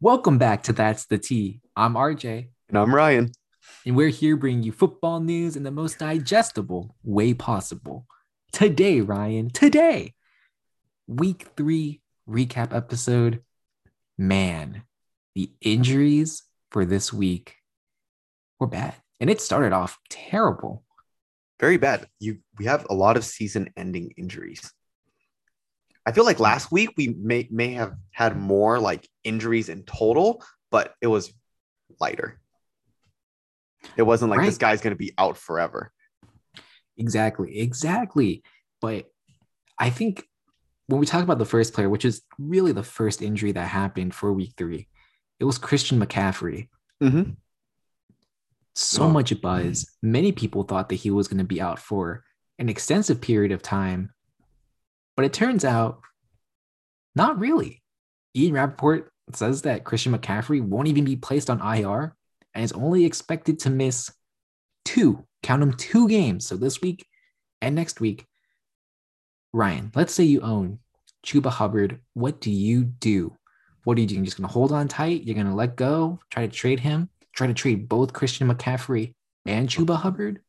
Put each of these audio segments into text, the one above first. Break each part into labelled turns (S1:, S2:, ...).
S1: Welcome back to That's the T. I'm RJ,
S2: And I'm Ryan.
S1: and we're here bringing you football news in the most digestible way possible. Today, Ryan, today, week three recap episode. Man, the injuries for this week were bad. And it started off terrible.
S2: Very bad. You we have a lot of season-ending injuries. I feel like last week we may may have had more like injuries in total, but it was lighter. It wasn't like this guy's going to be out forever.
S1: Exactly, exactly. But I think when we talk about the first player, which is really the first injury that happened for week three, it was Christian McCaffrey.
S2: Mm-hmm.
S1: So
S2: Oh.
S1: much buzz. Many people thought that he was going to be out for an extensive period of time, but it turns out not really. Ian Rapoport says that Christian McCaffrey won't even be placed on IR and is only expected to miss two, count them two games. So this week and next week. Ryan, let's say you own Chuba Hubbard. What do you do? What are you doing? You're just going to hold on tight? You're going to let go? Try to trade him? Try to trade both Christian McCaffrey and Chuba Hubbard?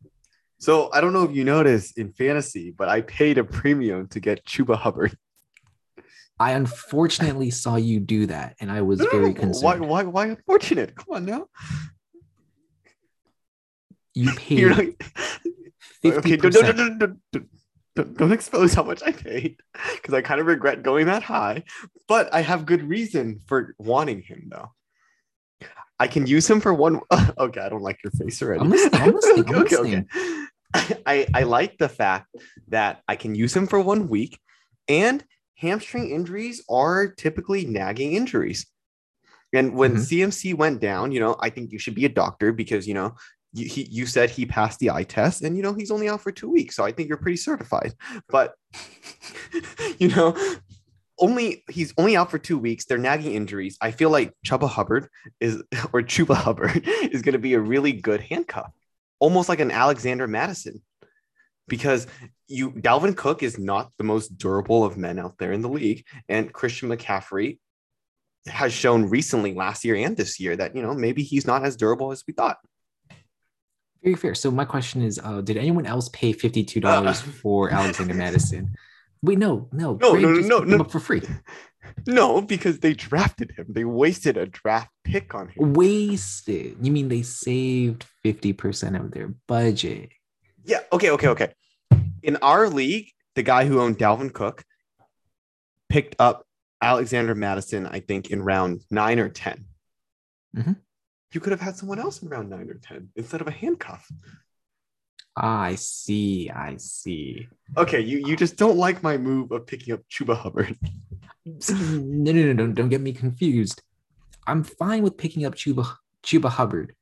S2: So I don't know if you noticed in fantasy, but I paid a premium to get Chuba Hubbard.
S1: I unfortunately saw you do that, and I was
S2: No,
S1: very concerned.
S2: why, why Why unfortunate? Come on now.
S1: You paid
S2: You're not, okay,
S1: 50%.
S2: don't, don't, don't, don't, don't, don't expose how much I paid because I kind of regret going that high. But I have good reason for wanting him, though. I can use him for one. Okay, I don't like your face already.
S1: I'm listening, I'm listening, I'm
S2: okay,
S1: listening.
S2: okay. I, I like the fact that I can use him for one week, and hamstring injuries are typically nagging injuries. And when
S1: Mhm.
S2: CMC went down, you know, I think you should be a doctor because you know you, he, you said he passed the eye test and you know he's only out for two weeks so i think you're pretty certified but you know only he's only out for two weeks they're nagging injuries i feel like chuba hubbard is or chuba hubbard is going to be a really good handcuff almost like an alexander mattison because you dalvin cook is not the most durable of men out there in the league and christian mccaffrey has shown recently last year and this year that you know maybe he's not as durable as we thought
S1: Very fair. So my question is, uh, did anyone else pay fifty-two dollars for Alexander Mattison? Wait, no, no,
S2: No, no, no, no, no.
S1: for free.
S2: No, because they drafted him. They wasted a draft pick on him.
S1: Wasted. You mean they saved fifty percent of their budget?
S2: Yeah. Okay. Okay. Okay. In our league, the guy who owned Dalvin Cook picked up Alexander Mattison, I think, in round nine or 10.
S1: Mhm.
S2: You could have had someone else in round nine or 10 instead of a handcuff.
S1: Ah, I see. I see.
S2: Okay. You, you just don't like my move of picking up Chuba Hubbard.
S1: No, no, no, don't, don't get me confused. I'm fine with picking up Chuba Chuba Hubbard.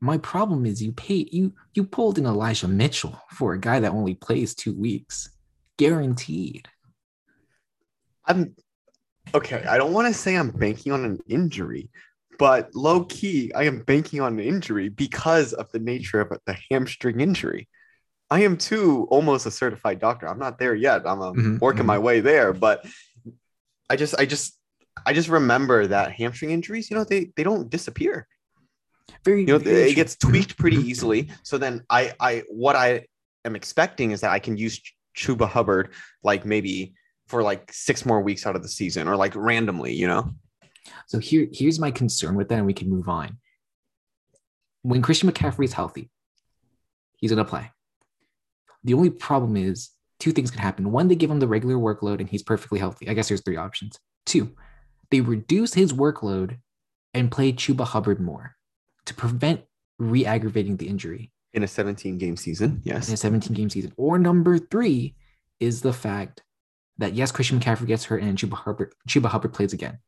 S1: My problem is you paid you you pulled in Elijah Mitchell for a guy that only plays two weeks, guaranteed.
S2: I'm okay. I don't want to say I'm banking on an injury, but low key, I am banking on an injury because of the nature of the hamstring injury. I am too almost a certified doctor. I'm not there yet. I'm um,
S1: Mhm,
S2: working my way there, but I just, I just, I just remember that hamstring injuries. You know, they they don't disappear.
S1: Very,
S2: You know, it gets tweaked pretty
S1: Mhm.
S2: easily. So then, I, I, what I am expecting is that I can use Chuba Hubbard like maybe for like six more weeks out of the season or like randomly, you know?
S1: So here, here's my concern with that, and we can move on. When Christian McCaffrey is healthy, he's gonna play. The only problem is two things can happen. One, they give him the regular workload and he's perfectly healthy. I guess there's three options. Two, they reduce his workload and play Chuba Hubbard more to prevent re-aggravating the injury
S2: In a 17 game season, yes.
S1: in a 17 game season. Or number three is the fact that yes, Christian McCaffrey gets hurt and Chuba Hubbard, Chuba Hubbard plays again.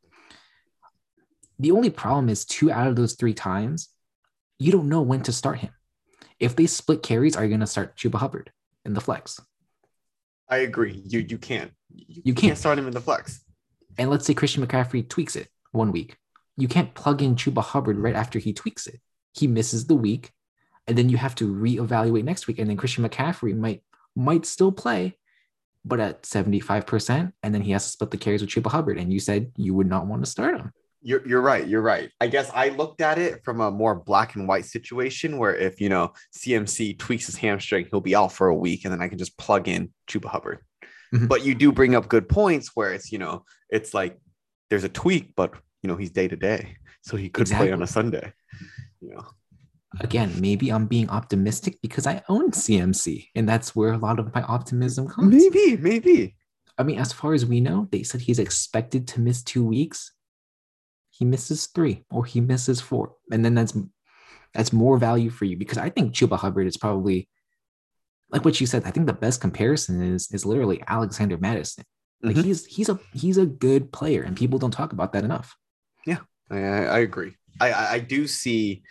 S1: The only problem is two out of those three times, you don't know when to start him. If they split carries, are you going to start Chuba Hubbard in the flex?
S2: I agree. You you can't. You,
S1: You can't.
S2: start him in the flex.
S1: And let's say Christian McCaffrey tweaks it one week. You can't plug in Chuba Hubbard right after he tweaks it. He misses the week, and then you have to reevaluate next week. And then Christian McCaffrey might might still play, but at 75%, and then he has to split the carries with Chuba Hubbard. And you said you would not want to start him.
S2: You're you're right. You're right. I guess I looked at it from a more black and white situation where if you know CMC tweaks his hamstring, he'll be out for a week, and then I can just plug in Chuba Hubbard.
S1: Mhm.
S2: But you do bring up good points where it's you know it's like there's a tweak, but you know he's day to day, so he could play on a Sunday. You know,
S1: Again, maybe I'm being optimistic because I own CMC, and that's where a lot of my optimism comes.
S2: maybe, maybe.
S1: I mean, as far as we know, they said he's expected to miss two weeks. He misses three, or he misses four, and then that's that's more value for you because I think Chuba Hubbard is probably like what you said. I think the best comparison is is literally Alexander Mattison. Like
S2: Mhm.
S1: he's he's a he's a good player, and people don't talk about that enough.
S2: Yeah, I I agree. I, I do see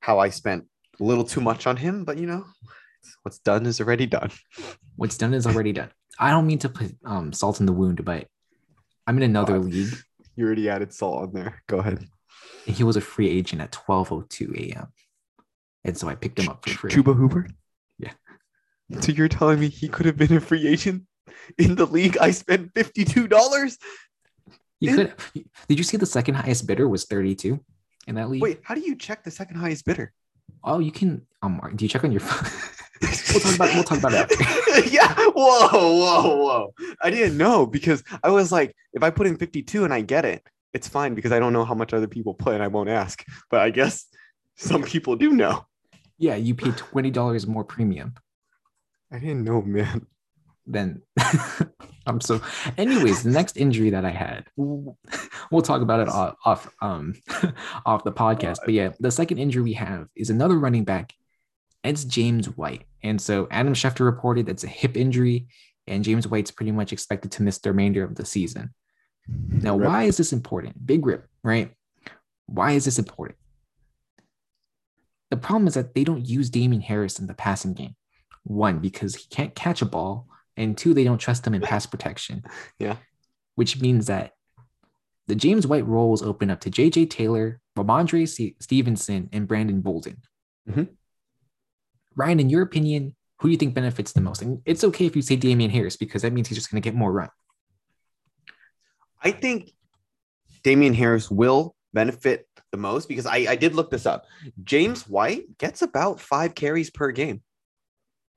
S2: how I spent a little too much on him, but you know, what's done is already done.
S1: What's done is already done. I don't mean to put um, salt in the wound, but I'm in another
S2: God.
S1: league,
S2: You already added salt on there. Go ahead.
S1: and he was a free agent at 12:02 a.m. And so I picked him up for free.
S2: Chuba Hoover.
S1: Yeah.
S2: So you're telling me he could have been a free agent in the league? I spent fifty-two dollars.
S1: You could. Did you see the second highest bidder was 32 in that league?
S2: Wait, how do you check the second highest bidder?
S1: Oh, you can. Um, do you check on your phone? we'll talk about. We'll talk about it after.
S2: yeah. Whoa, whoa, whoa. I didn't know because I was like, if I put in 52 and I get it, it's fine because I don't know how much other people put and I won't ask. But I guess some people do know.
S1: Yeah, you pay twenty dollars more premium
S2: I didn't know, man.
S1: Then I'm so. Anyways, the next injury that I had, we'll we'll talk about it off, off um off the podcast. But yeah, the second injury we have is another running back. It's James White, and so Adam Schefter reported that's a hip injury, and James White's pretty much expected to miss the remainder of the season. Now,
S2: Rip.
S1: why is this important? Big rip, right? Why is this important? The problem is that they don't use Damien Harris in the passing game. One, because he can't catch a ball, and two, they don't trust him in pass protection.
S2: Yeah.
S1: Which means that the James White roles open up to JJ Taylor, Rhamondre Stevenson, and Brandon Bolden.
S2: Mhm.
S1: Ryan, in your opinion, who do you think benefits the most? And it's okay if you say Damien Harris because that means he's just going to get more run.
S2: I think Damien Harris will benefit the most because I, I did look this up. James White gets about five carries per game.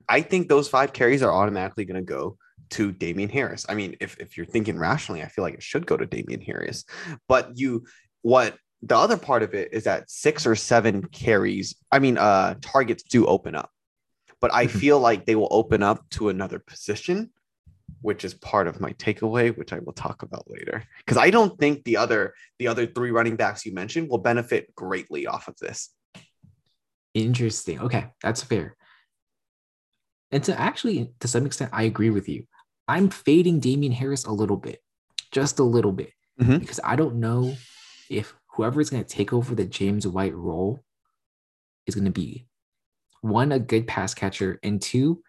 S2: I think those five carries are automatically going to go to Damien Harris. I mean, if, if you're thinking rationally, I feel like it should go to Damien Harris. But you, what the other part of it is that six or seven carries, I mean, uh, targets do open up. But I
S1: Mhm.
S2: feel like they will open up to another position which is part of my takeaway, which I will talk about later. Because I don't think the other the other three running backs you mentioned will benefit greatly off of this.
S1: Interesting. Okay, that's fair. And to actually, to some extent, I agree with you. I'm fading Damien Harris a little bit, just a little bit,
S2: Mhm.
S1: because I don't know if whoever is going to take over the James White role is going to be one a good pass catcher, and two,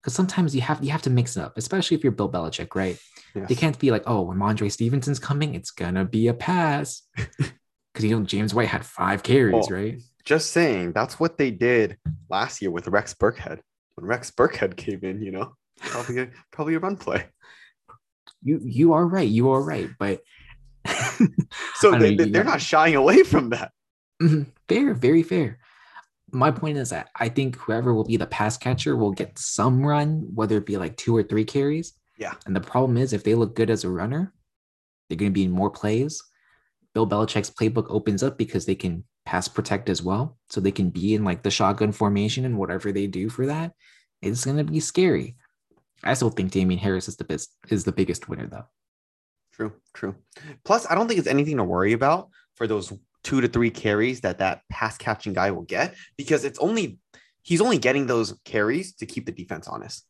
S1: because sometimes you have you have to mix it up, especially if you're Bill Belichick, right?
S2: Yes.
S1: They can't be like, oh, when Mondre Stevenson's coming, it's gonna be a pass, because you know James White had five carries,
S2: Oh.
S1: right?
S2: Just saying, that's what they did last year with Rex Burkhead. When Rex Burkhead came in, you know, probably a, probably a run play.
S1: You you are right. You are right. But
S2: So they,
S1: know
S2: they,
S1: you-
S2: are not shying away from that.
S1: Mhm. fair, very fair. My point is that I think whoever will be the pass catcher will get some run, whether it be like two or three carries.
S2: Yeah.
S1: And the problem is if they look good as a runner, they're going to be in more plays. Bill Belichick's playbook opens up because they can pass protect as well. So they can be in like the shotgun formation and whatever they do for that. It's going to be scary. I still think Damien Harris is the best is the biggest winner though.
S2: True, true. Plus, I don't think it's anything to worry about for those two to three carries that that pass catching guy will get because it's only he's only getting those carries to keep the defense honest.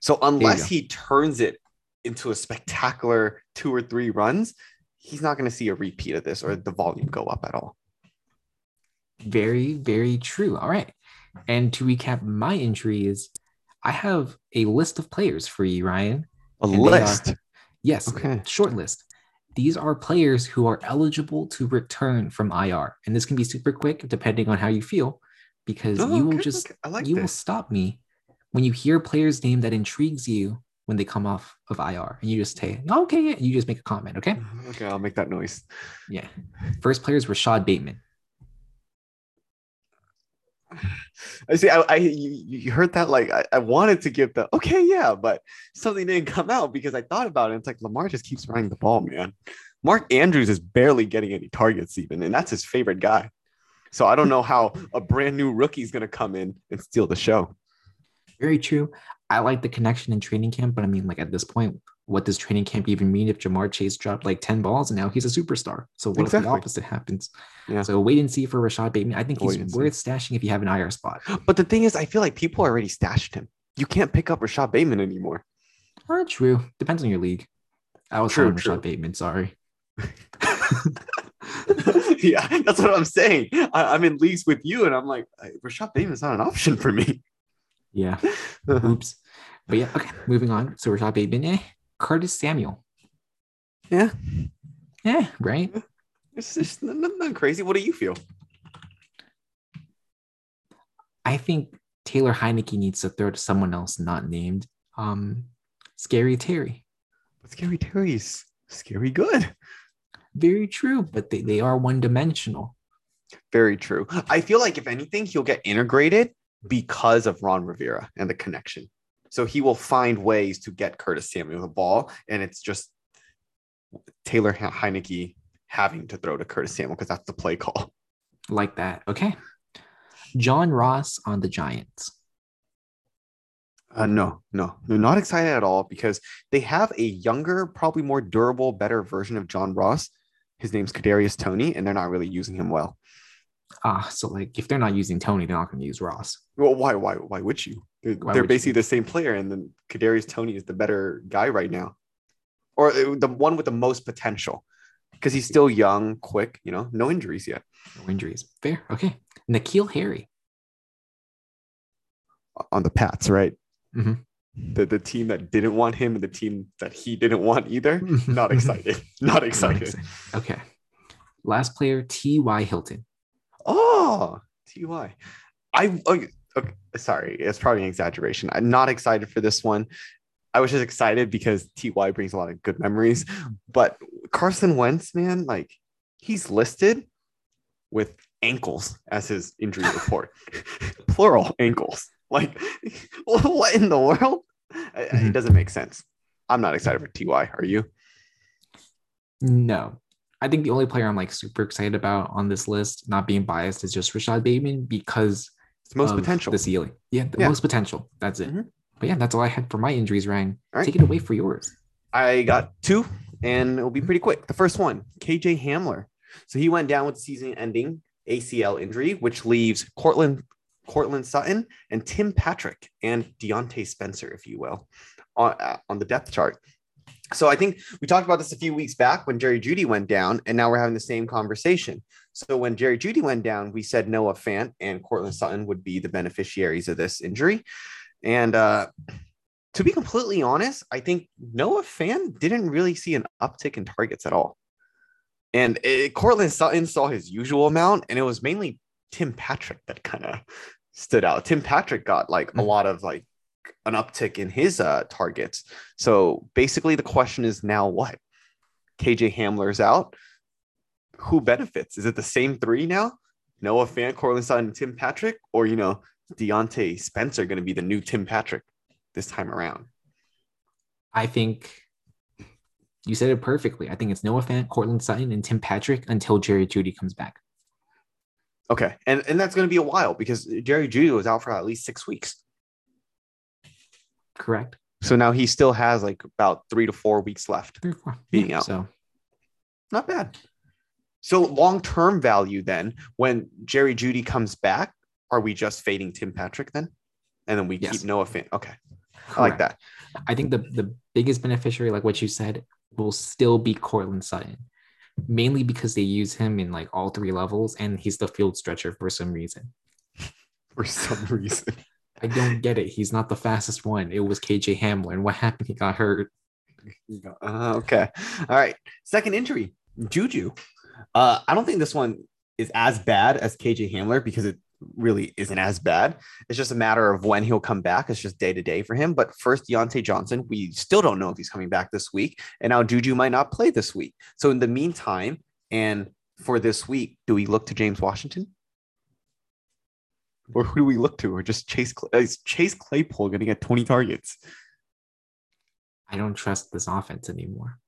S2: So unless he turns it into a spectacular two or three runs, he's not going to see a repeat of this or the volume go up at all.
S1: Very, very true. All right. And to recap my injuries, I have a list of players for you, Ryan.
S2: A list.
S1: Yes,
S2: Okay.
S1: short list. These are players who are eligible to return from IR. And this can be super quick depending on how you feel, because
S2: Oh,
S1: you will
S2: okay,
S1: just
S2: okay. Like
S1: you will stop me when you hear a player's name that intrigues you when they come off of IR, and you just say, "Okay, yeah," you just make a comment. Okay. Mm-hmm.
S2: Okay, I'll make that noise.
S1: Yeah. First player is Rashod Bateman.
S2: I see. I, I you, you heard that? Like, I, I wanted to give the okay, yeah, but something didn't come out because I thought about it. It's like Lamar just keeps running the ball, man. Mark Andrews is barely getting any targets, even, and that's his favorite guy. So I don't know how a brand new rookie is going to come in and steal the show.
S1: Very true. I like the connection in training camp, but I mean, like at this point, what does training camp even mean if Ja'Marr Chase dropped like 10 balls and now he's a superstar? So what exactly. if the opposite happens? Yeah. So wait and see for Rashod Bateman. I think he's worth stashing if you have an IR spot.
S2: But the thing is, I feel like people already stashed him. You can't pick up Rashod Bateman anymore.
S1: Oh, true. Depends on your league. I was true, Rashod Bateman. Sorry.
S2: yeah, that's what I'm saying. I, am in leagues with you, and I'm like, Rashod Bateman's not an option for me.
S1: Yeah. Oops. But yeah, okay. Moving on. So Rashod Bateman, eh? Curtis Samuel.
S2: Yeah.
S1: Yeah, right.
S2: It's just not, not crazy. What do you feel?
S1: I think Taylor Heinicke needs to throw to someone else not named. Um, Scary Terry.
S2: But Scary Terry's scary good.
S1: Very true, but they, they are one dimensional.
S2: Very true. I feel like if anything, he'll get integrated because of Ron Rivera and the connection. So he will find ways to get Curtis Samuel the ball, and it's just Taylor Heinicke having to throw to Curtis Samuel because that's the play call.
S1: Like that. Okay. John Ross on the Giants.
S2: Uh, no, no, no, not excited at all because they have a younger, probably more durable, better version of John Ross. His name's Kadarius Toney, and they're not really using him well.
S1: Ah, so like if they're not using Toney, they're not going to use Ross.
S2: Well, why, why, why would you? They're, they're basically you? the same player, and then Kadarius Toney is the better guy right now, or uh, the one with the most potential because he's still young, quick. You know, no injuries yet.
S1: No injuries. Fair. Okay. N'Keal Harry
S2: on the Pats, right?
S1: Mm-hmm.
S2: The the team that didn't want him and the team that he didn't want either. Not excited. Not excited.
S1: Okay. Last player T.Y. Hilton.
S2: Oh, T.Y. I okay, okay, sorry, it's probably an exaggeration. I'm not excited for this one. I was just excited because Ty brings a lot of good memories. But Carson Wentz, man, like he's listed with ankles as his injury report, plural ankles. Like, what in the world? Mm-hmm. It doesn't make sense. I'm not excited for Ty. Are you?
S1: No. I think the only player I'm like super excited about on this list, not being biased, is just Rashod Bateman because
S2: it's most potential.
S1: The ceiling. Yeah, the yeah. most potential. That's it. Mm-hmm. But yeah, that's all I had for my injuries, Ryan. Right. Take it away for yours.
S2: I got two, and it'll be pretty quick. The first one, KJ Hamler. So he went down with season ending ACL injury, which leaves Courtland Courtland Sutton and Tim Patrick and Diontae Spencer, if you will, on, uh, on the depth chart. So I think we talked about this a few weeks back when Jerry Jeudy went down, and now we're having the same conversation. So when Jerry Jeudy went down, we said Noah Fant and Courtland Sutton would be the beneficiaries of this injury. And uh, to be completely honest, I think Noah Fant didn't really see an uptick in targets at all. And it, Courtland Sutton saw his usual amount, and it was mainly Tim Patrick that kind of stood out. Tim Patrick got like mm-hmm. a lot of like an uptick in his uh, targets. So basically, the question is now what? KJ Hamler's out. Who benefits? Is it the same three now? Noah Fant, Courtland Sutton, and Tim Patrick, or you know, Diontae Spencer going to be the new Tim Patrick this time around?
S1: I think you said it perfectly. I think it's Noah Fant, Courtland Sutton, and Tim Patrick until Jerry Jeudy comes back.
S2: Okay, and and that's going to be a while because Jerry Jeudy was out for at least six weeks.
S1: Correct.
S2: So now he still has like about three to four weeks left
S1: three, four.
S2: being yeah, out. So not bad. So long term value then, when Jerry Jeudy comes back, are we just fading Tim Patrick then? And then we yes. keep Noah Fant. Okay. Correct. I like that.
S1: I think the, the biggest beneficiary, like what you said, will still be Courtland Sutton, mainly because they use him in like all three levels and he's the field stretcher for some reason.
S2: for some reason.
S1: I don't get it. He's not the fastest one. It was KJ Hamler. What happened? He got hurt.
S2: Uh, okay. All right. Second injury, Juju. Uh, I don't think this one is as bad as KJ Hamler because it really isn't as bad. It's just a matter of when he'll come back. It's just day to day for him. But first, Diontae Johnson, we still don't know if he's coming back this week. And now Juju might not play this week. So in the meantime, and for this week, do we look to James Washington? Or who do we look to? Or just Chase is Chase Claypool going to get 20 targets?
S1: I don't trust this offense anymore.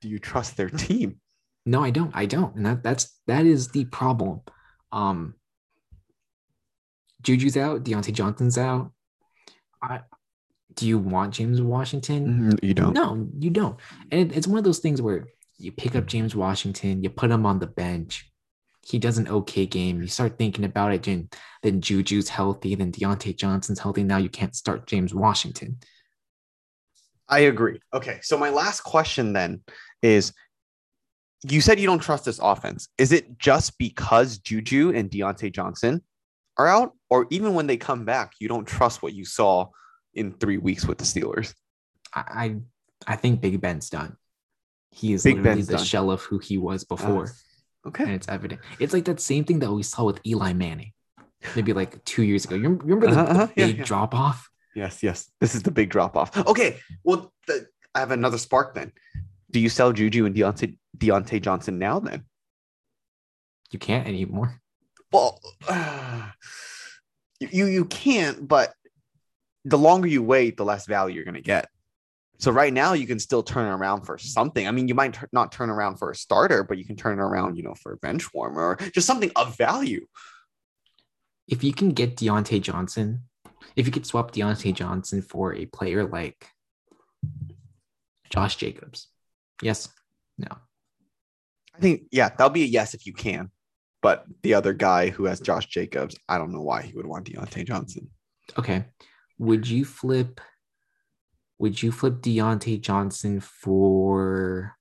S2: Do you trust their team?
S1: No, I don't. I don't. And that that's that is the problem. Um Juju's out, Diontae Johnson's out. I do you want James Washington?
S2: You don't.
S1: No, you don't. And it's one of those things where you pick up James Washington, you put him on the bench. He does an okay game. You start thinking about it, and then Juju's healthy, then Diontae Johnson's healthy. Now you can't start James Washington.
S2: I agree. Okay. So my last question then is you said you don't trust this offense. Is it just because Juju and Diontae Johnson are out? Or even when they come back, you don't trust what you saw in three weeks with the Steelers?
S1: I I, think Big Ben's done. He is
S2: Big
S1: literally
S2: Ben's
S1: the
S2: done.
S1: shell of who he was before.
S2: Okay.
S1: and it's evident. It's like that same thing that we saw with Eli Manning, maybe like two years ago. You remember the,
S2: Uh-huh, uh-huh,
S1: the
S2: yeah,
S1: big
S2: yeah.
S1: drop off?
S2: Yes, yes. This is the big drop off. Okay. Well, the, I have another spark then. Do you sell Juju and Diontae, Diontae Johnson now then?
S1: You can't anymore.
S2: Well, you you can't, but the longer you wait, the less value you're going to get. So right now, you can still turn around for something. I mean, you might tur- not turn around for a starter, but you can turn around, you know, for a bench warmer or just something of value.
S1: If you can get Diontae Johnson, if you could swap Diontae Johnson for a player like Josh Jacobs, yes, no.
S2: I think, yeah, that'll be a yes if you can. But the other guy who has Josh Jacobs, I don't know why he would want Diontae Johnson.
S1: Okay. Would you flip would you flip Diontae Johnson for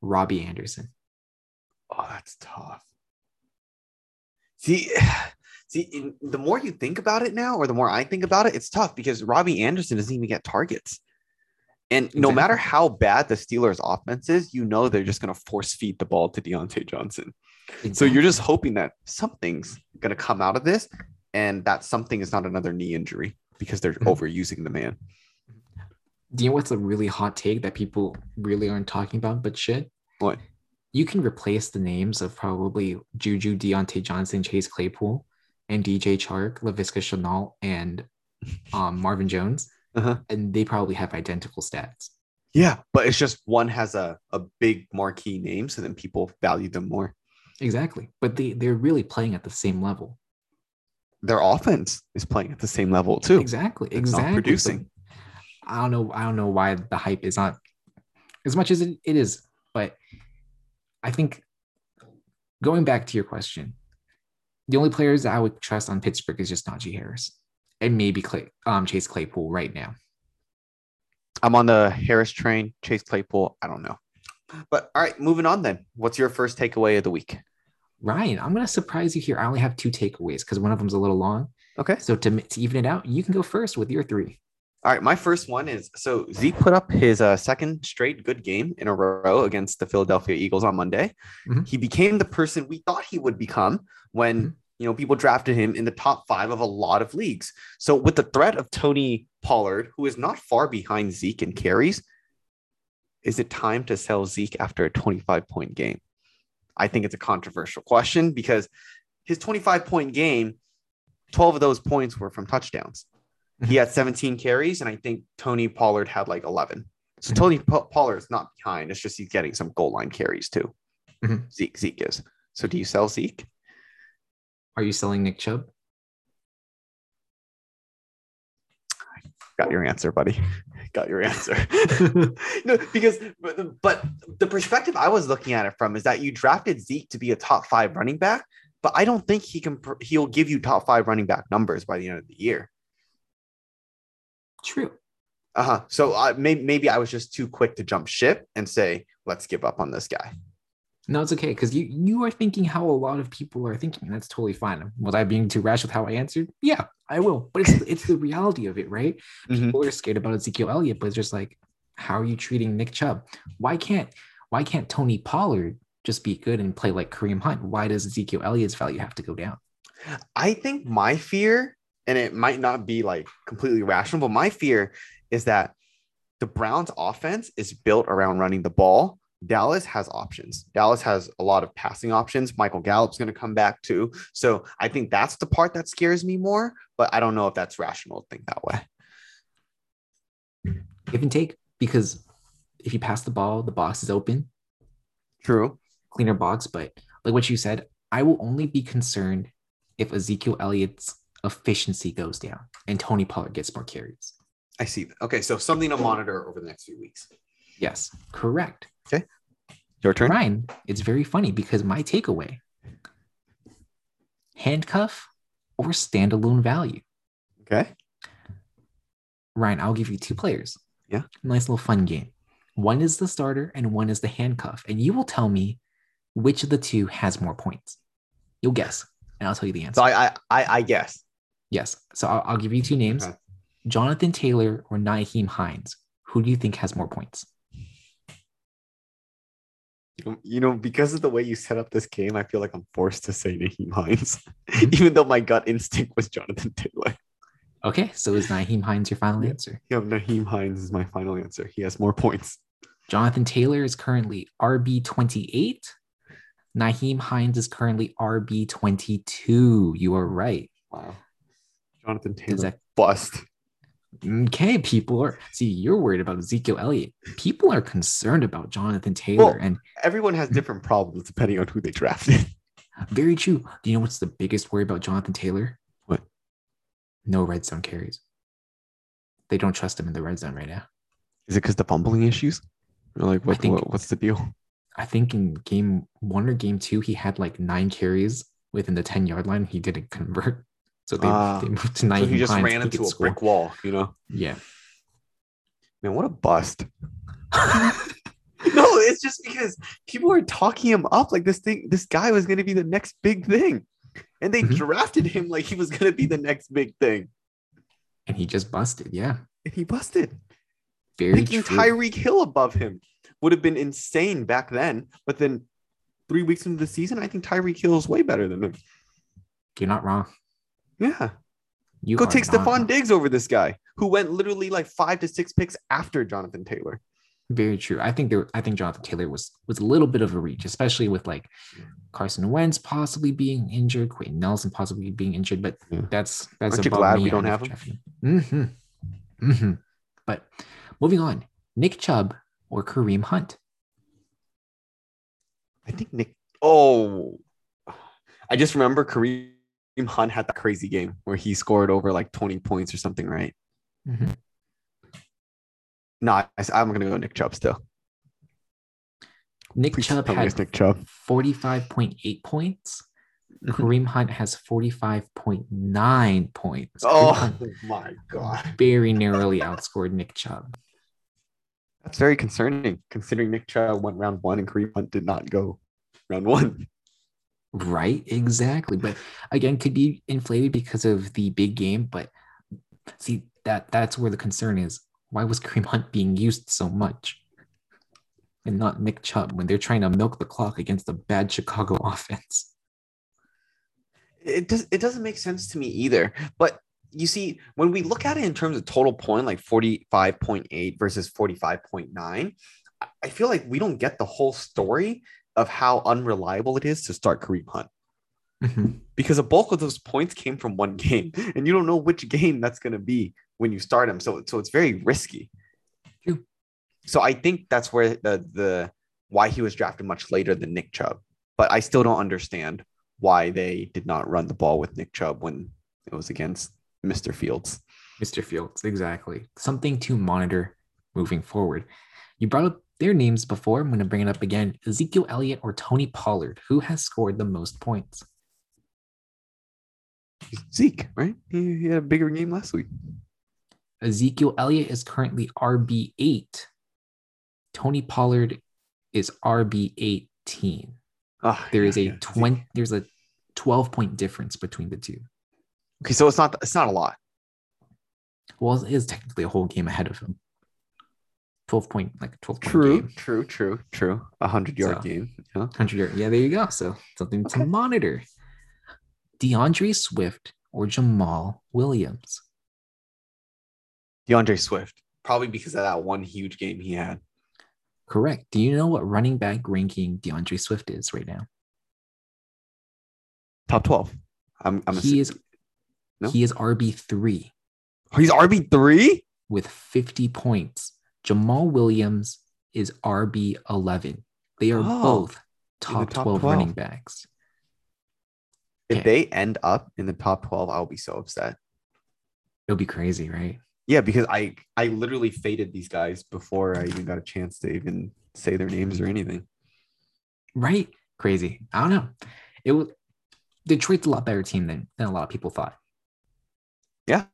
S1: Robby Anderson?
S2: Oh, that's tough. See, see, in, the more you think about it now, or the more I think about it, it's tough because Robby Anderson doesn't even get targets. And no
S1: Exactly.
S2: matter how bad the Steelers' offense is, you know they're just going to force feed the ball to Diontae Johnson. So you're just hoping that something's going to come out of this, and that something is not another knee injury because they're
S1: Mhm.
S2: overusing the man.
S1: Do you know what's a really hot take that people really aren't talking about but shit?
S2: What?
S1: You can replace the names of probably Juju, Diontae Johnson, Chase Claypool, and DJ Chark, Laviska Shenault, and um, Marvin Jones,
S2: Uh-huh.
S1: and they probably have identical stats.
S2: Yeah, but it's just one has a, a big marquee name, so then people value them more.
S1: Exactly. But they, they're really playing at the same level.
S2: Their offense is playing at the same level too.
S1: Exactly.
S2: It's
S1: Exactly.
S2: producing.
S1: I don't know. I don't know why the hype is not as much as it, it is, but I think going back to your question, the only players that I would trust on Pittsburgh is just Najee Harris and maybe Clay, um, Chase Claypool right now.
S2: I'm on the Harris train, Chase Claypool. I don't know. But all right, moving on then. What's your first takeaway of the week?
S1: Ryan, I'm going to surprise you here. I only have two takeaways because one of them's a little long.
S2: Okay.
S1: So to, to even it out, you can go first with your three.
S2: All right, my first one is so Zeke put up his uh, second straight good game in a row against the Philadelphia Eagles on Monday.
S1: Mhm.
S2: He became the person we thought he would become when
S1: Mhm.
S2: You know people drafted him in the top five of a lot of leagues. So with the threat of Tony Pollard, who is not far behind Zeke in carries, is it time to sell Zeke after a 25 point game? I think it's a controversial question because his 25 point game, 12 of those points were from touchdowns. He had 17 carries, and I think Tony Pollard had like 11. So
S1: Mhm.
S2: Tony Pollard is not behind. It's just he's getting some goal line carries too.
S1: Mhm.
S2: Zeke, Zeke is. So do you sell Zeke?
S1: Are you selling Nick Chubb?
S2: Got your answer, buddy. Got your answer. no, because but, but the perspective I was looking at it from is that you drafted Zeke to be a top five running back, but I don't think he can. He'll give you top five running back numbers by the end of the year.
S1: True.
S2: Uh huh. So uh, maybe maybe I was just too quick to jump ship and say let's give up on this guy.
S1: No, it's okay because you you are thinking how a lot of people are thinking. and That's totally fine. Was I being too rash with how I answered? Yeah, I will. But it's it's the reality of it, right?
S2: Mhm.
S1: People are scared about Ezekiel Elliott, but it's just like, how are you treating Nick Chubb? Why can't why can't Tony Pollard just be good and play like Kareem Hunt? Why does Ezekiel Elliott's value have to go down?
S2: I think my fear, and it might not be like completely rational, but my fear is that the Browns offense is built around running the ball. Dallas has options. Dallas has a lot of passing options. Michael Gallup's going to come back too. So I think that's the part that scares me more, but I don't know if that's rational to think that way.
S1: Give and take because if you pass the ball, the box is open.
S2: True.
S1: Cleaner box, but like what you said, I will only be concerned if Ezekiel Elliott's efficiency goes down and Tony Pollard gets more carries.
S2: I see. Okay, so something to monitor over the next few weeks.
S1: Yes, correct.
S2: Okay. Your turn.
S1: Ryan, it's very funny because my takeaway handcuff or standalone value.
S2: Okay.
S1: Ryan, I'll give you two players.
S2: Yeah.
S1: Nice little fun game. One is the starter and one is the handcuff. And you will tell me which of the two has more points. You'll guess, and I'll tell you the answer.
S2: So I I I, I guess.
S1: yes. So I'll, I'll give you two names
S2: Okay.
S1: Jonathan Taylor or Nyheim Hines. Who do you think has more points?
S2: You know, because of the way you set up this game, I feel like I'm forced to say Nyheim Hines, even though my gut instinct was Jonathan Taylor.
S1: Okay. So is Nyheim Hines your final answer?
S2: Yeah, Nyheim Hines is my final answer. He has more points.
S1: Jonathan Taylor is currently RB28. Nyheim Hines is currently RB22. You are right.
S2: Wow. Jonathan Taylor
S1: that
S2: bust.
S1: Okay? People are see, you're worried about Ezekiel Elliott. People are concerned about Jonathan Taylor,
S2: Well-
S1: and
S2: Everyone has different problems depending on who they drafted.
S1: very true. Do you know what's the biggest worry about Jonathan Taylor?
S2: What?
S1: No red zone carries. They don't trust him in the red zone right now.
S2: Is it because the fumbling issues? Or like what,
S1: think-
S2: what what's the deal?
S1: I think in game one or game two, he had like nine carries within the 10 yard line. He didn't convert. So they,
S2: Ah.
S1: they moved to nine.
S2: So he just ran into a brick wall, you know?
S1: Yeah.
S2: Man, what a bust. no, it's just because people were talking him up like this thing, this guy was gonna be the next big thing. And they
S1: Mhm.
S2: drafted him like he was gonna be the next big thing.
S1: and he just busted. Yeah.
S2: And he busted.
S1: Very
S2: Picking
S1: true.
S2: Tyreek Hill above him would have been insane back then. But then three weeks into the season, I think Tyreek Hill is way better than him.
S1: You're not wrong.
S2: Yeah.
S1: You
S2: Go take
S1: Stefon.
S2: Diggs over this guy who went literally like five to six picks after Jonathan Taylor.
S1: Very true. I think there. I think Jonathan Taylor was was a little bit of a reach, especially with like Carson Wentz possibly being injured, Quenton Nelson possibly being injured. But
S2: Yeah.
S1: that's that's
S2: Aren't you glad we don't have him?
S1: Jeffy. Mm-hmm. Mm-hmm. But moving on, Nick Chubb or Kareem Hunt.
S2: I think Nick. Oh, I just remember Kareem Hunt had that crazy game where he scored over like 20 points or something, right?
S1: Mhm.
S2: No, I, I'm going to go Nick Chubb still.
S1: Nick
S2: Please
S1: Chubb had
S2: Nick Chubb.
S1: 45.8 points.
S2: Mhm.
S1: Kareem Hunt has 45.9 points.
S2: Oh my God.
S1: very narrowly outscored Nick Chubb.
S2: That's very concerning considering Nick Chubb went round one and Kareem Hunt did not go round one.
S1: Right, exactly. But again, could be inflated because of the big game. But see, that that's where the concern is. Why was Kareem Hunt being used so much? And not Nick Chubb when they're trying to milk the clock against a bad Chicago offense.
S2: it does it doesn't make sense to me either but you see when we look at it in terms of total point like 45.8 versus 45.9 I- i feel like we don't get the whole story of how unreliable it is to start kareem hunt
S1: Mhm.
S2: because a bulk of those points came from one game and you don't know which game that's going to be when you start him so so it's very risky
S1: True.
S2: so i think that's where the the why he was drafted much later than nick chubb but i still don't understand why they did not run the ball with nick chubb when it was against mr fields
S1: Mr. Fields, exactly. Something to monitor moving forward. You brought up their names before. I'm going to bring it up again. Ezekiel Elliott or Tony Pollard, who has scored the most points?
S2: zeke right he, he had a bigger game last week
S1: Ezekiel Elliott is currently RB8. Tony Pollard is RB18.
S2: Ah,
S1: There
S2: yeah,
S1: is a
S2: yeah, Zeke.
S1: 20 there's a 12 point difference between the two.
S2: okay so it's not it's not a lot
S1: Well, it is technically a whole game ahead of him. 12 point like 12 point
S2: true
S1: game.
S2: true true true a hundred yard
S1: So-
S2: game yeah
S1: 100 yard. Yeah, there you go. So something to monitor. D'Andre Swift or Jamaal Williams?
S2: D'Andre Swift, probably because of that one huge game he had.
S1: Correct. Do you know what running back ranking D'Andre Swift is right now?
S2: Top 12. I'm, I'm
S1: he is
S2: No?
S1: he is RB three
S2: He's RB3?
S1: with 50 points. Jamaal Williams is RB eleven. They are
S2: Oh,
S1: both top,
S2: top
S1: 12,
S2: 12.
S1: running backs.
S2: If
S1: Okay.
S2: they end up in the top 12, I'll be so upset.
S1: It'll be crazy, right?
S2: Yeah, because I I literally faded these guys before I even got a chance to even say their names or anything.
S1: Right? Crazy. I don't know. It was Detroit's a lot better team than, than a lot of people thought.
S2: Yeah.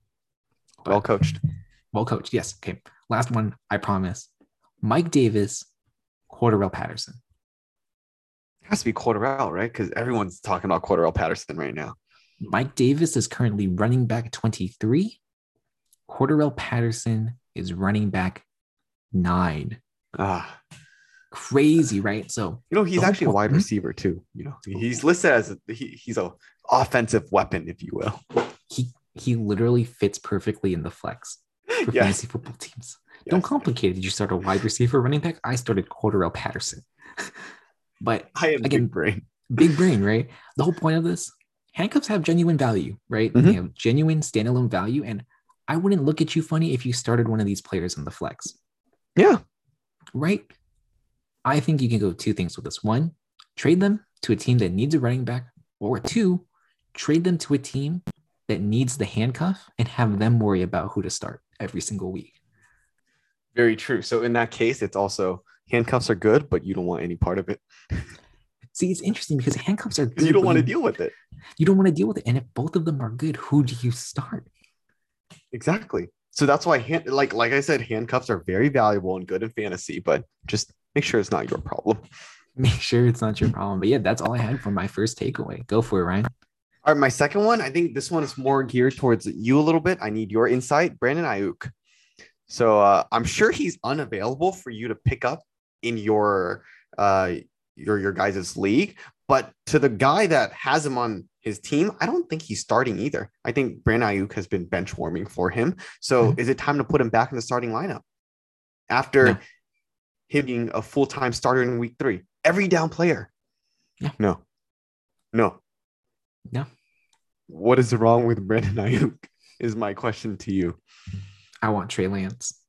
S2: Well coached.
S1: Well coached. Yes. Okay. Last one, I promise. Mike Davis, Cordarrelle Patterson.
S2: It has to be Cordarrelle, right? Because everyone's talking about Cordarrelle Patterson right now.
S1: Mike Davis is currently running back 23. Cordarrelle Patterson is running back nine.
S2: Ah,
S1: Crazy, right? So
S2: you know he's actually a wide
S1: Mhm.
S2: receiver too. You know he's listed as a, he, he's a offensive weapon, if you will.
S1: he he literally fits perfectly in the flex for fantasy football teams. Don't complicate it. Did you start a wide receiver running back? I started Cordarrelle Patterson. but
S2: I am
S1: Again-
S2: big brain.
S1: big brain, right? The whole point of this handcuffs have genuine value, right?
S2: Mhm.
S1: They have genuine standalone value. And I wouldn't look at you funny if you started one of these players in the flex,
S2: Yeah,
S1: right? I think you can go two things with this. One, trade them to a team that needs a running back, or two, trade them to a team that needs the handcuff and have them worry about who to start every single week.
S2: very true. So in that case, it's also handcuffs are good, but you don't want any part of it
S1: See, it's interesting because handcuffs are
S2: because you don't want to deal with it.
S1: You don't want to deal with it. And if both of them are good, who do you start?
S2: Exactly. So that's why hand like like I said, handcuffs are very valuable and good in fantasy, but just make sure it's not your problem.
S1: Make sure it's not your problem. But yeah, that's all I had for my first takeaway. Go for it, Ryan.
S2: All right, my second one, I think this one is more geared towards you a little bit. I need your insight, Brandon Aiyuk. So uh, I'm sure he's unavailable for you to pick up in your uh, your your guys' league, but to the guy that has him on his team, I don't think he's starting either. I think Brandon Aiyuk has been bench warming for him. So
S1: Mhm.
S2: is it time to put him back in the starting lineup after
S1: No.
S2: him being a full time starter in week three? Every down player.
S1: Yeah.
S2: No. No.
S1: No.
S2: What is wrong with Brandon Aiyuk? Is my question to you.
S1: I want Trey Lance.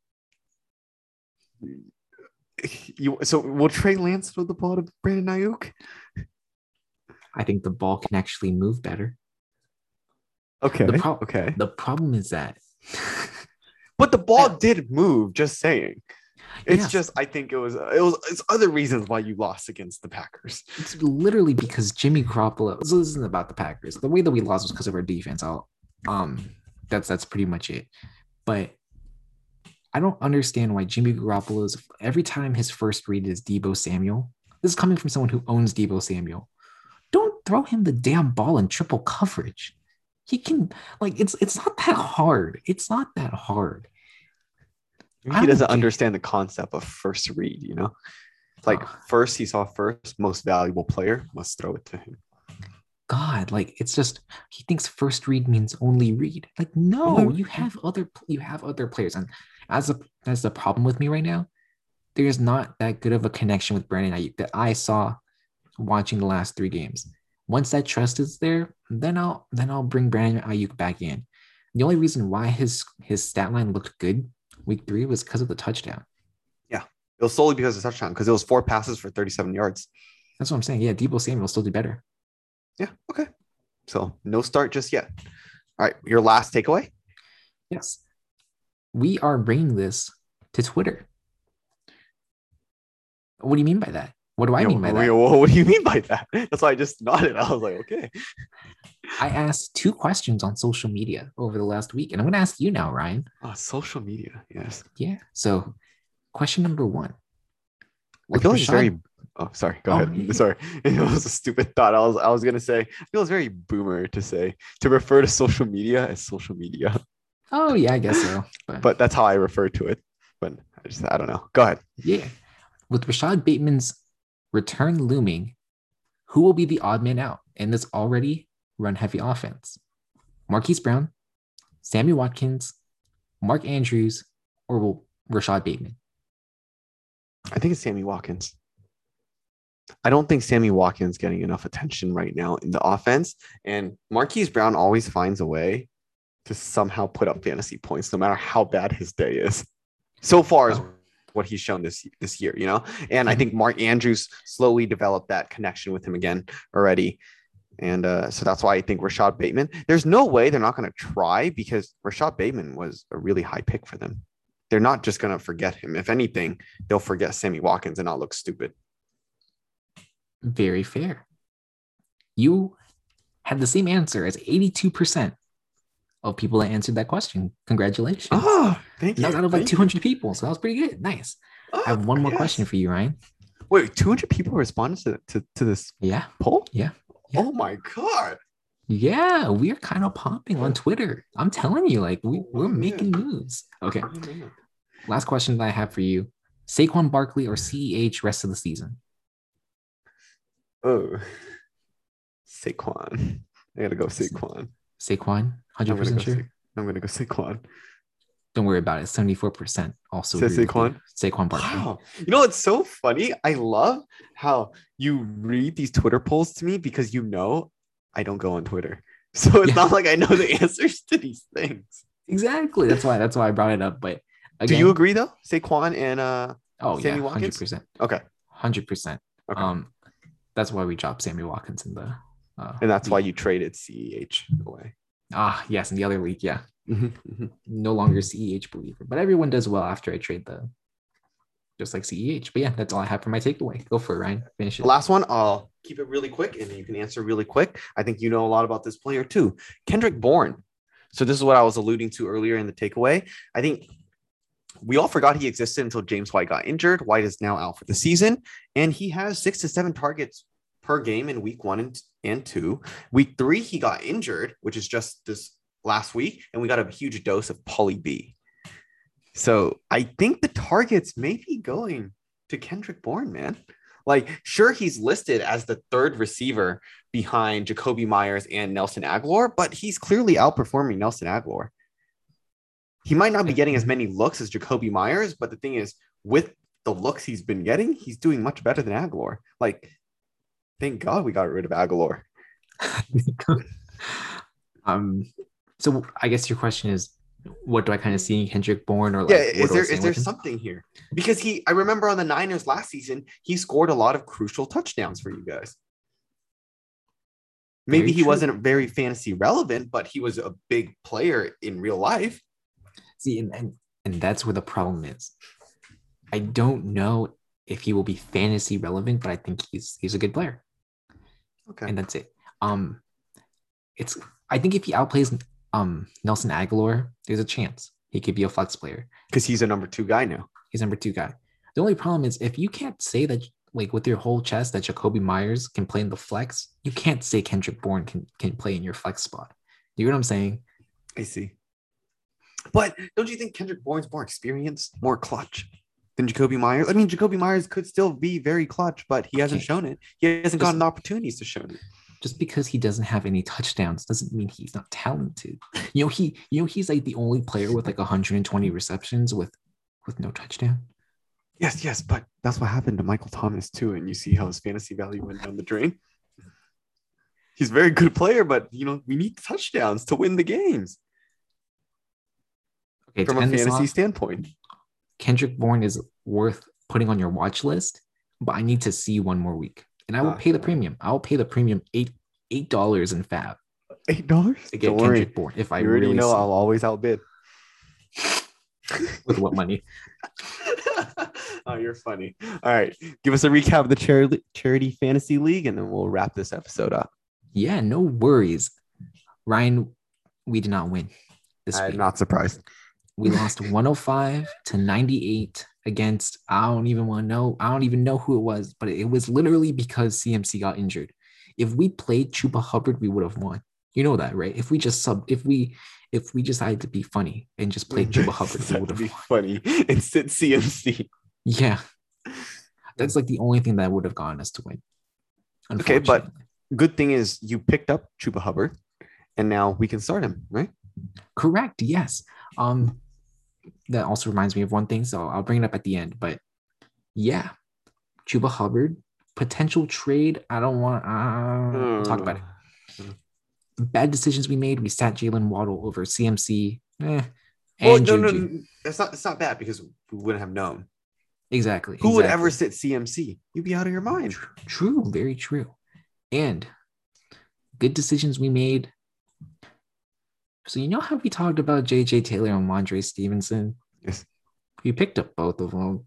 S2: You so will Trey Lance throw the ball to Brandon Aiyuk?
S1: I think the ball can actually move better.
S2: Okay.
S1: The prob-
S2: okay.
S1: The problem is that
S2: But the ball did move, just saying. It's
S1: Yes.
S2: just I think it was it was it's other reasons why you lost against the Packers.
S1: it's literally because Jimmy Garoppolo. So this isn't about the Packers. The way that we lost was because of our defense. I'll, um, that's that's pretty much it. But I don't understand why Jimmy Garoppolo's every time his first read is Deebo Samuel. This is coming from someone who owns Deebo Samuel. Don't throw him the damn ball in triple coverage. He can like it's it's not that hard. It's not that hard.
S2: He doesn't
S1: get-
S2: understand the concept of first read, you know? Like
S1: Ugh.
S2: first he saw first, most valuable player, must throw it to him.
S1: God, like it's just he thinks first read means only read. Like no, you have other you have other players, and as a as the problem with me right now, there's not that good of a connection with Brandon Aiyuk that I saw watching the last three games. Once that trust is there, then I'll then I'll bring Brandon Aiyuk back in. The only reason why his his stat line looked good week three was because of the touchdown. Yeah.
S2: It was solely because of touchdown, because it was four passes for 37 yards.
S1: That's what I'm saying. Yeah, Deebo Samuel will still do better.
S2: Yeah, okay. So no start just yet. All right, your last takeaway.
S1: Yes, we are bringing this to Twitter. What do you mean by that? What do I
S2: Yeah,
S1: mean by that?
S2: What do you mean by that? That's why I just nodded. I was like, okay.
S1: I asked two questions on social media over the last week, and I'm going to ask you now, Ryan.
S2: Oh, social media. Yes.
S1: Yeah. So, question number one.
S2: I feel like it's very. Oh, sorry. Go
S1: Oh,
S2: ahead.
S1: yeah.
S2: Sorry. It was a stupid thought. I was. I was gonna say. I feel it's very boomer to say to refer to social media as social media,
S1: Oh yeah, I guess so. But,
S2: but that's how I refer to it. But I just. I don't know. Go ahead.
S1: yeah, with Rashod Bateman's return looming, who will be the odd man out in this already run heavy offense? Marquise Brown, Sammy Watkins, Mark Andrews, or will Rashod Bateman?
S2: I think it's Sammy Watkins. I don't think Sammy Watkins getting enough attention right now in the offense. And Marquise Brown always finds a way to somehow put up fantasy points, no matter how bad his day is. So far as what he's shown this this year, you know. And I mm-hmm. think Mark Andrews slowly developed that connection with him again already. And uh, so that's why I think Rashod Bateman. There's no way they're not going to try because Rashod Bateman was a really high pick for them. They're not just going to forget him. If anything, they'll forget Sammy Watkins and not look stupid.
S1: Very fair. You had the same answer as 82% of people that answered that question. Congratulations.
S2: Oh, thank you.
S1: That was out of like
S2: Thank
S1: 200 people. So that was pretty good. Nice.
S2: you.
S1: I have one more
S2: yes.
S1: question for you, Ryan.
S2: Wait, 200 people responded to, to, to this
S1: Yeah.
S2: poll?
S1: Yeah. Yeah.
S2: Oh my God.
S1: Yeah. We're kind of popping on Twitter. I'm telling you, like, we, oh, we're
S2: Oh,
S1: making moves. Okay. Oh, Last question that I have for you Saquon Barkley or CEH rest of the season?
S2: Oh, Saquon. I gotta go Saquon.
S1: Saquon,
S2: I'm gonna
S1: 100%
S2: go
S1: sure.
S2: Sa- I'm gonna go Saquon.
S1: Don't worry about it. 74% also. You.
S2: Saquon?
S1: Saquon Barkley.
S2: Wow. You know it's so funny? I love how you read these Twitter polls to me because you know I don't go on Twitter. So it's
S1: Yeah.
S2: not like I know the answers to these things.
S1: Exactly. That's why that's why I brought it up. But
S2: Do you agree though? Saquon and uh
S1: Oh
S2: Sammy
S1: yeah,
S2: Watkins?
S1: 100%.
S2: okay.
S1: 100%.
S2: Okay.
S1: Um that's why we dropped Sammy Watkins in the uh,
S2: and that's why you traded CEH away.
S1: Ah, yes, in the other league, yeah.
S2: Mm-hmm,
S1: No longer CEH believer, but everyone does well after I trade the just like CEH. But yeah, that's all I have for my takeaway. Go for it, Ryan. Finish it.
S2: Last one, I'll keep it really quick and you can answer really quick. I think you know a lot about this player too. Kendrick Bourne. So this is what I was alluding to earlier in the takeaway. I think we all forgot he existed until James White got injured. White is now out for the season, and he has six to seven targets per game in week one and, and two. Week three, he got injured, which is just this last week, and we got a huge dose of Poly B. So I think the targets may be going to Kendrick Bourne, man. Like, sure, he's listed as the third receiver behind Jakobi Meyers and Nelson Agholor, but he's clearly outperforming Nelson Agholor. He might not be getting as many looks as Jakobi Meyers, but the thing is, with the looks he's been getting, he's doing much better than Agholor. Like, thank God we got rid of Agholor.
S1: um so I guess your question is what do I kind of see in Kendrick Bourne or like
S2: yeah, is there is there something here? Because he, I remember on the Niners last season, he scored a lot of crucial touchdowns for you guys. Maybe
S1: Very
S2: he
S1: true.
S2: wasn't very fantasy relevant, but he was a big player in real life.
S1: See, and, and and that's where the problem is. I don't know if he will be fantasy relevant, but I think he's he's a good player,
S2: Okay.
S1: and that's it. Um, it's I think if he outplays um Nelson Agholor, there's a chance he could be a flex player.
S2: Because he's a number two guy now.
S1: He's number two guy. The only problem is if you can't say that like with your whole chest that Jakobi Meyers can play in the flex, you can't say Kendrick Bourne can can play in your flex spot. You know what I'm saying?
S2: I see. But don't you think Kendrick Bourne's more experienced, more clutch than Jakobi Meyers? I mean, Jakobi Meyers could still be very clutch, but he hasn't shown it. He hasn't gotten opportunities to show it.
S1: Just because he doesn't have any touchdowns doesn't mean he's not talented. You know, he you know he's like the only player with like 120 receptions with with no touchdown.
S2: Yes, yes, but that's what happened to Michael Thomas too, and you see how his fantasy value went down the drain. He's a very good player, but you know we need touchdowns to win the games
S1: Okay,
S2: from a fantasy
S1: off,
S2: standpoint.
S1: Kendrick Bourne is worth putting on your watch list, but I need to see one more week, and I will pay the premium. I will pay the premium eight eight dollars in FAAB
S2: Eight dollars.
S1: to get
S2: Don't worry,
S1: Kendrick Bourne if I
S2: you already
S1: really
S2: know
S1: see
S2: I'll always outbid.
S1: with what money.
S2: oh, you're funny. All right, give us a recap of the charity charity fantasy league, and then we'll wrap this episode up.
S1: Yeah, no worries. Ryan, we did not win this
S2: I'm
S1: week.
S2: not surprised.
S1: We lost 105 to 98 against I don't even want to know. I don't even know who it was, but it was literally because CMC got injured. If we played Chuba Hubbard, we would have won. You know that, right? If we just sub if we if we decided to be funny and just played Chuba Hubbard, we would have
S2: be
S1: won.
S2: funny sit CMC.
S1: Yeah. That's like the only thing that would have gotten us to win.
S2: Okay, but- good thing is you picked up Chuba Hubbard, and now we can start him, right?
S1: Correct. Yes. Um, that also reminds me of one thing, so I'll bring it up at the end. But yeah, Chuba Hubbard potential trade. I don't want. Uh, we'll talk about it.
S2: Hmm.
S1: Bad decisions we made. We sat Jaylen Waddle over CMC. Eh,
S2: Well,
S1: and
S2: no, no, no, it's not. It's not bad because we wouldn't have known.
S1: Exactly.
S2: Who would ever sit CMC? You'd be out of your mind.
S1: True, very true. And good decisions we made. So you know how we talked about JJ Taylor and Mondre Stevenson?
S2: Yes.
S1: We picked up both of them.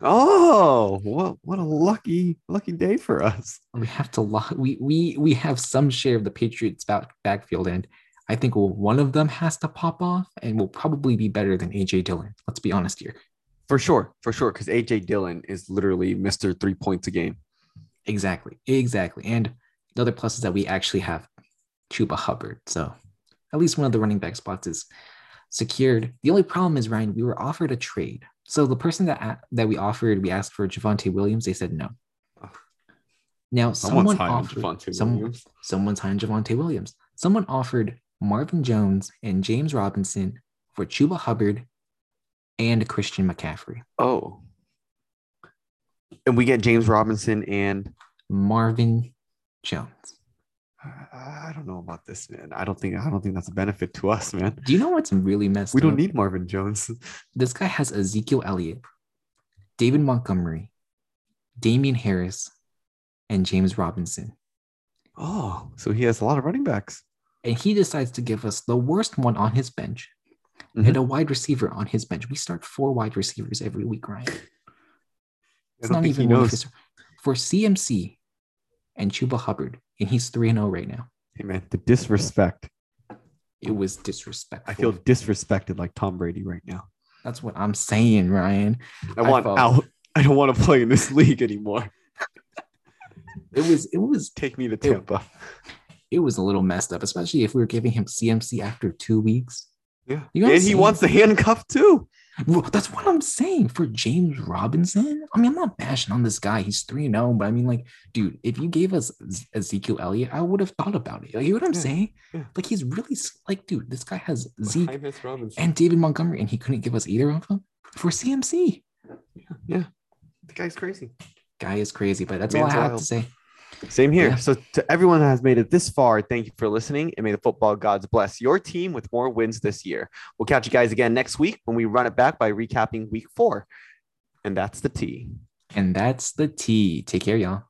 S2: Oh, what what a lucky lucky day for us.
S1: We have to lock. We we we have some share of the Patriots back, backfield, and I think one of them has to pop off, and will probably be better than AJ Dillon. Let's be honest here.
S2: For sure, for sure, because AJ Dillon is literally Mr. Three Points a game.
S1: Exactly, exactly. And the other plus is that we actually have Chuba Hubbard, so at least one of the running back spots is secured. The only problem is Ryan, we were offered a trade. So the person that that we offered, we asked for Javonte Williams. They said no. Now someone offered some, someone's hiring Javonte Williams. Someone offered Marvin Jones and James Robinson for Chuba Hubbard and Christian McCaffrey.
S2: Oh, and we get James Robinson and
S1: Marvin Jones.
S2: I I don't know about this, man. I don't think I don't think that's a benefit to us, man.
S1: Do you know what's really messed
S2: We don't need Marvin Jones.
S1: this guy has Ezekiel Elliott, David Montgomery, Damien Harris, and James Robinson.
S2: Oh, so he has a lot of running backs.
S1: And he decides to give us the worst one on his bench
S2: Mhm.
S1: and a wide receiver on his bench. We start four wide receivers every week, Ryan. It's not even one
S2: knows.
S1: his for CMC and Chuba Hubbard, and he's 3 and 0 right now.
S2: Hey, man, the disrespect.
S1: It was disrespectful.
S2: I feel disrespected like Tom Brady right now.
S1: that's what I'm saying, Ryan.
S2: I want
S1: felt-
S2: out. I don't want to play in this league anymore.
S1: It was it was
S2: Take me to Tampa.
S1: it was a little messed up, especially if we were giving him CMC after two weeks.
S2: Yeah. And he wants the handcuff too.
S1: Well, that's what I'm saying for James Robinson. I mean, I'm not bashing on this guy. He's 3 0, but I mean, like, dude, if you gave us Ezekiel Elliott, I would have thought about it. Like, you know what I'm
S2: Yeah,
S1: saying?
S2: yeah.
S1: Like, he's really like, dude, this guy has Zeke and David Montgomery, and he couldn't give us either of them for CMC. Yeah.
S2: The guy's crazy.
S1: Guy is crazy, but that's all I have
S2: wild.
S1: to say.
S2: Same here.
S1: Yeah.
S2: So to everyone that has made it this far, thank you for listening, and may the football gods bless your team with more wins this year. We'll catch you guys again next week when we run it back by recapping week four. And that's the T.
S1: And that's the T. Take care, y'all.